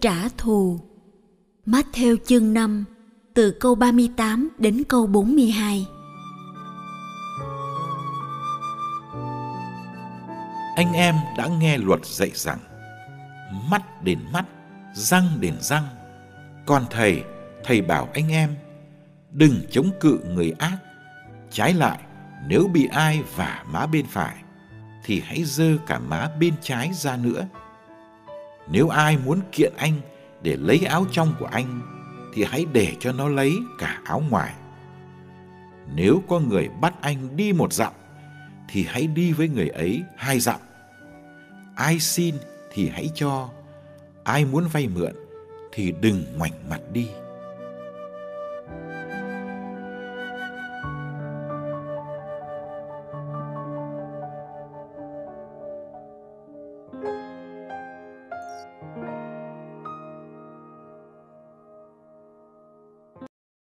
Trả thù. Matthew chương 5 từ câu 38 đến câu 42 Anh em đã nghe luật dạy rằng Mắt đến mắt, răng đến răng. Còn thầy, thầy bảo anh em Đừng chống cự người ác. Trái lại, nếu bị ai vả má bên phải Thì hãy dơ cả má bên trái ra nữa nếu ai muốn kiện anh để lấy áo trong của anh thì hãy để cho nó lấy cả áo ngoài. Nếu có người bắt anh đi một dặm thì hãy đi với người ấy hai dặm. Ai xin thì hãy cho, ai muốn vay mượn thì đừng ngoảnh mặt đi.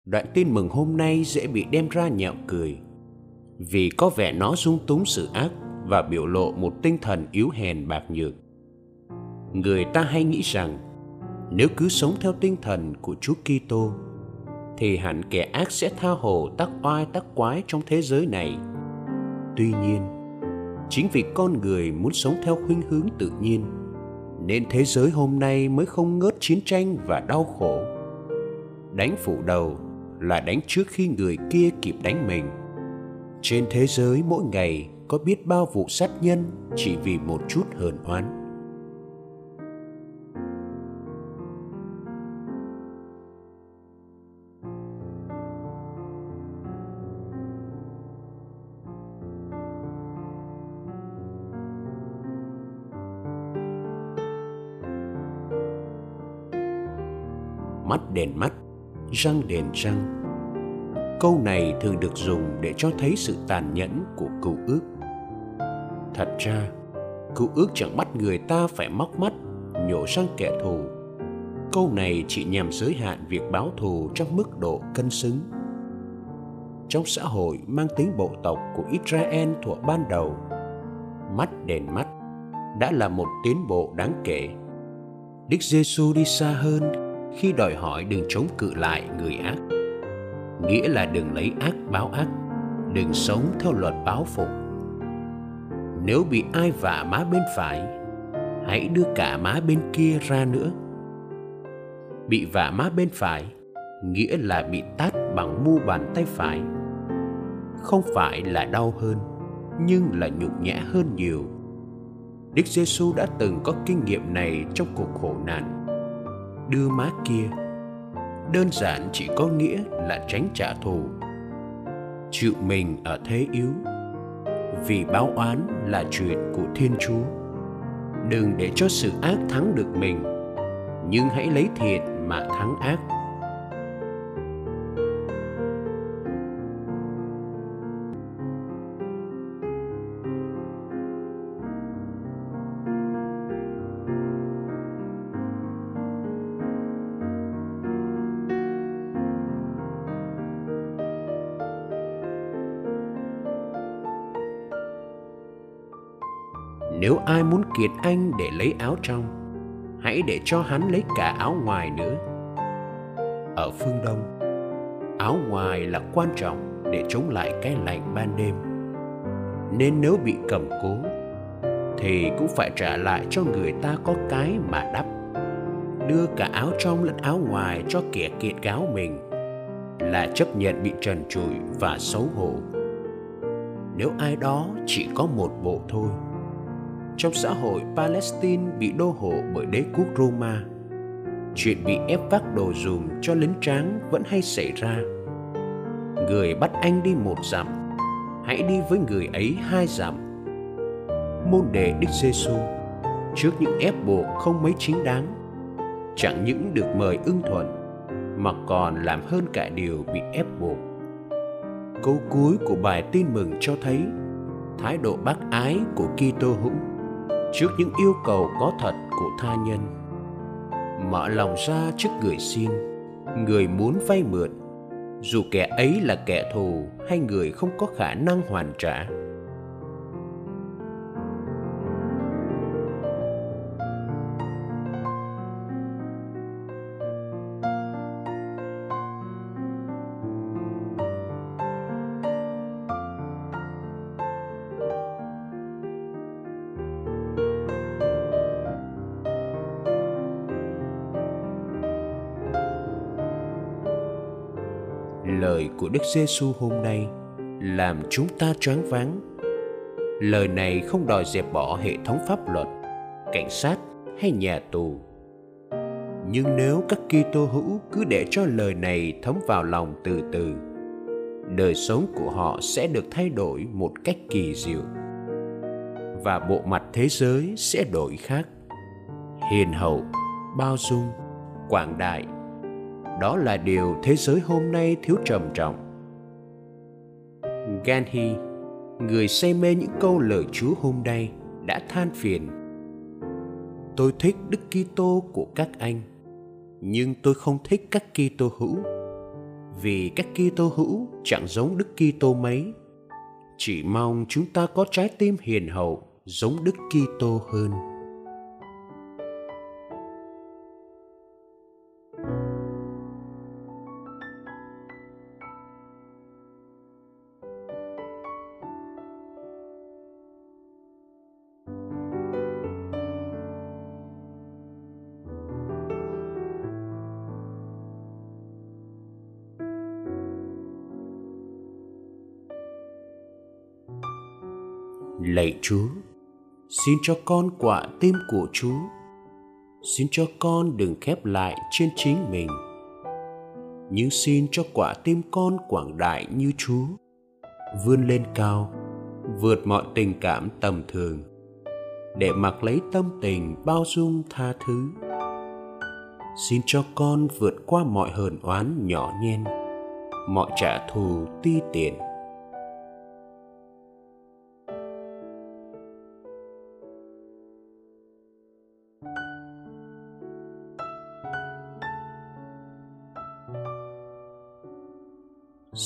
Đoạn tin mừng hôm nay dễ bị đem ra nhạo cười. Vì có vẻ nó dung túng sự ác Và biểu lộ một tinh thần yếu hèn bạc nhược. Người ta hay nghĩ rằng, Nếu cứ sống theo tinh thần của Chúa Kitô, Thì hẳn kẻ ác sẽ tha hồ tác oai tác quái trong thế giới này. Tuy nhiên, Chính vì con người muốn sống theo khuynh hướng tự nhiên, Nên thế giới hôm nay mới không ngớt chiến tranh và đau khổ. Đánh phủ đầu là đánh trước khi người kia kịp đánh mình. Trên thế giới mỗi ngày có biết bao vụ sát nhân chỉ vì một chút hờn oán. Mắt đèn mắt răng đèn răng. Câu này thường được dùng để cho thấy sự tàn nhẫn của cựu ước. Thật ra, cựu ước chẳng bắt người ta phải móc mắt, nhổ răng kẻ thù. Câu này chỉ nhằm giới hạn việc báo thù trong mức độ cân xứng. Trong xã hội mang tính bộ tộc của Israel thuở ban đầu, mắt đèn mắt đã là một tiến bộ đáng kể. Đức Giêsu đi xa hơn khi đòi hỏi đừng chống cự lại người ác. Nghĩa là đừng lấy ác báo ác, đừng sống theo luật báo phục nếu bị ai vả má bên phải, hãy đưa cả má bên kia ra nữa. Bị vả má bên phải, nghĩa là bị tát bằng mu bàn tay phải. Không phải là đau hơn, nhưng là nhục nhã hơn nhiều. Đức Giêsu đã từng có kinh nghiệm này trong cuộc khổ nạn đưa má kia. Đơn giản chỉ có nghĩa là tránh trả thù. Chịu mình ở thế yếu, vì báo oán là chuyện của thiên chúa. Đừng để cho sự ác thắng được mình, nhưng hãy lấy thiện mà thắng ác. Nếu ai muốn kiệt anh để lấy áo trong, Hãy để cho hắn lấy cả áo ngoài nữa. Ở phương Đông, Áo ngoài là quan trọng để chống lại cái lạnh ban đêm. Nên nếu bị cầm cố, thì cũng phải trả lại cho người ta có cái mà đắp. Đưa cả áo trong lẫn áo ngoài cho kẻ kiệt cáo mình là chấp nhận bị trần trụi và xấu hổ. Nếu ai đó chỉ có một bộ thôi trong xã hội palestine bị đô hộ bởi đế quốc roma. Chuyện bị ép vác đồ dùm cho lính tráng vẫn hay xảy ra. Người bắt anh đi một dặm, hãy đi với người ấy hai dặm. Môn đệ đức giê xu trước những ép buộc không mấy chính đáng, chẳng những được mời ưng thuận, mà còn làm hơn cả điều bị ép buộc. Câu cuối của bài tin mừng cho thấy thái độ bác ái của Kitô hữu trước những yêu cầu có thật của tha nhân. Mở lòng ra trước người xin, người muốn vay mượn. Dù kẻ ấy là kẻ thù hay người không có khả năng hoàn trả. Lời của Đức Giêsu hôm nay làm chúng ta choáng váng. Lời này không đòi dẹp bỏ hệ thống pháp luật, cảnh sát hay nhà tù. Nhưng nếu các Kitô hữu cứ để cho lời này thấm vào lòng từ từ, đời sống của họ sẽ được thay đổi một cách kỳ diệu và bộ mặt thế giới sẽ đổi khác. Hiền hậu, bao dung, quảng đại đó là điều thế giới hôm nay thiếu trầm trọng Gandhi, người say mê những câu lời Chúa hôm nay, đã than phiền. Tôi thích Đức Kitô của các anh, nhưng tôi không thích các Kitô hữu, vì các Kitô hữu chẳng giống Đức Kitô mấy. Chỉ mong chúng ta có trái tim hiền hậu giống Đức Kitô hơn. Lạy Chúa, xin cho con quả tim của Chúa. Xin cho con đừng khép lại trên chính mình. Nhưng xin cho quả tim con quảng đại như Chúa, vươn lên cao, vượt mọi tình cảm tầm thường, để mặc lấy tâm tình bao dung tha thứ. Xin cho con vượt qua mọi hờn oán nhỏ nhen, mọi trả thù ti tiện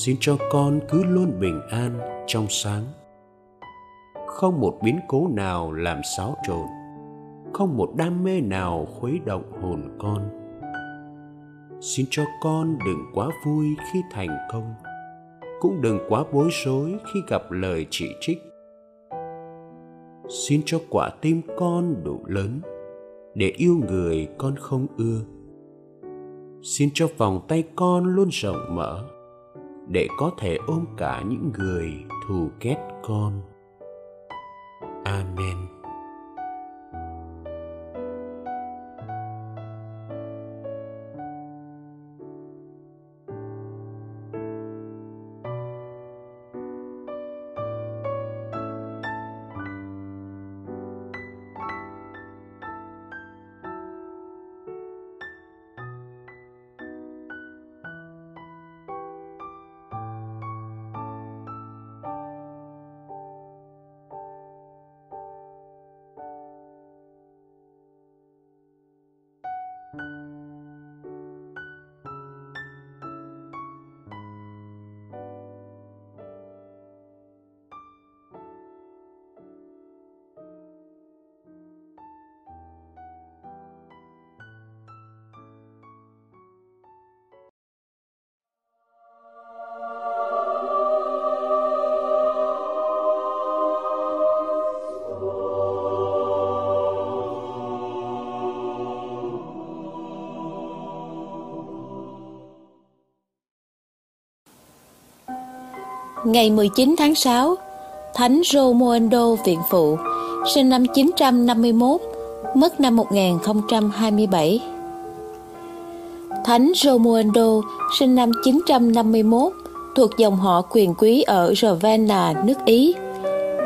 xin cho con cứ luôn bình an trong sáng. Không một biến cố nào làm xáo trộn. Không một đam mê nào khuấy động hồn con. Xin cho con đừng quá vui khi thành công. Cũng đừng quá bối rối khi gặp lời chỉ trích. Xin cho quả tim con đủ lớn để yêu người con không ưa. Xin cho vòng tay con luôn rộng mở để có thể ôm cả những người thù ghét con. Amen. Ngày 19 tháng 6, Thánh Romualdo Viện Phụ, sinh năm 951, mất năm 1027. Thánh Romualdo, sinh năm 951, thuộc dòng họ quyền quý ở Ravenna, nước Ý.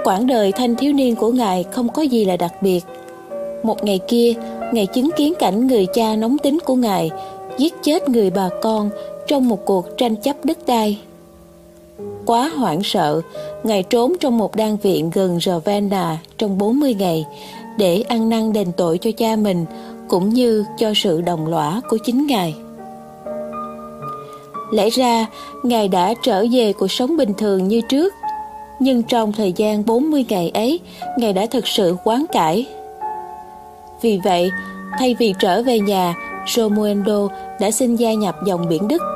Quãng đời thanh thiếu niên của Ngài không có gì là đặc biệt. Một ngày kia, Ngài chứng kiến cảnh người cha nóng tính của Ngài giết chết người bà con trong một cuộc tranh chấp đất đai. Quá hoảng sợ, Ngài trốn trong một đan viện gần Ravenna trong 40 ngày để ăn năn đền tội cho cha mình cũng như cho sự đồng lõa của chính Ngài. Lẽ ra, Ngài đã trở về cuộc sống bình thường như trước, nhưng trong thời gian 40 ngày ấy, Ngài đã thực sự quán cải. Vì vậy, thay vì trở về nhà, Romualdo đã xin gia nhập dòng biển Đức.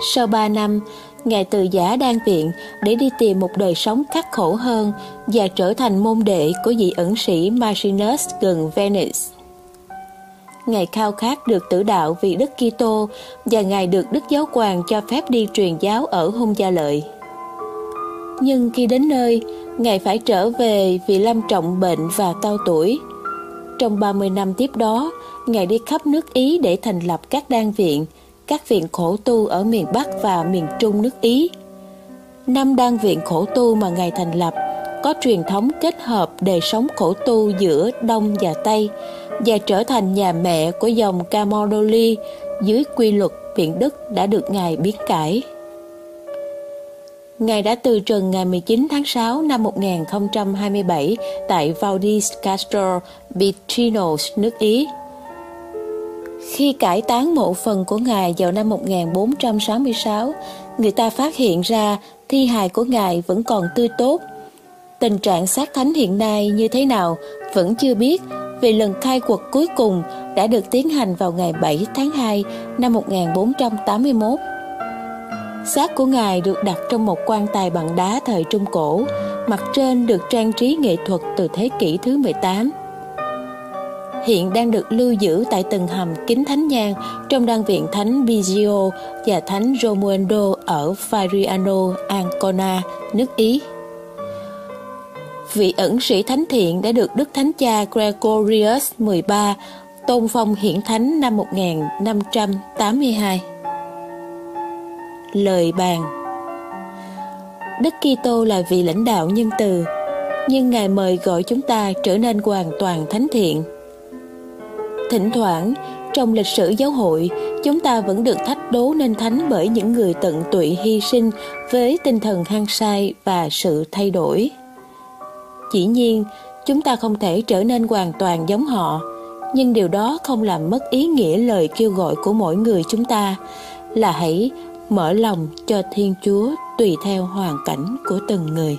Sau 3 năm, Ngài từ giả đan viện để đi tìm một đời sống khắc khổ hơn và trở thành môn đệ của vị ẩn sĩ Marcinus gần Venice. Ngài khao khát được tử đạo vì Đức Kitô và Ngài được Đức Giáo Hoàng cho phép đi truyền giáo ở Hung Gia Lợi. Nhưng khi đến nơi, Ngài phải trở về vì lâm trọng bệnh và cao tuổi. Trong 30 năm tiếp đó, Ngài đi khắp nước Ý để thành lập các đan viện, các viện khổ tu ở miền Bắc và miền Trung nước Ý. Năm đan viện khổ tu mà Ngài thành lập có truyền thống kết hợp đời sống khổ tu giữa Đông và Tây và trở thành nhà mẹ của dòng Camaldoli dưới quy luật viện Đức đã được Ngài biến cải. Ngài đã từ trần ngày 19 tháng 6 năm 1027 tại Valdis Castro, Bitrinos, nước Ý. Khi cải táng mộ phần của Ngài vào năm 1466, người ta phát hiện ra thi hài của Ngài vẫn còn tươi tốt. Tình trạng xác thánh hiện nay như thế nào vẫn chưa biết vì lần khai quật cuối cùng đã được tiến hành vào ngày 7 tháng 2 năm 1481. Xác của Ngài được đặt trong một quan tài bằng đá thời Trung Cổ, mặt trên được trang trí nghệ thuật từ thế kỷ thứ 18. Hiện đang được lưu giữ tại từng hầm kính thánh nhang trong đan viện Thánh Biggio và Thánh Romualdo ở Fariano, Ancona, nước Ý. Vị ẩn sĩ thánh thiện đã được Đức Thánh Cha Gregorius 13 tôn phong hiển thánh năm 1582 lời bàn Đức Kitô là vị lãnh đạo nhân từ nhưng Ngài mời gọi chúng ta trở nên hoàn toàn thánh thiện. Thỉnh thoảng, trong lịch sử giáo hội, chúng ta vẫn được thách đố nên thánh bởi những người tận tụy hy sinh với tinh thần hăng say và sự thay đổi. Chỉ nhiên, chúng ta không thể trở nên hoàn toàn giống họ, nhưng điều đó không làm mất ý nghĩa lời kêu gọi của mỗi người chúng ta là hãy mở lòng cho Thiên Chúa tùy theo hoàn cảnh của từng người.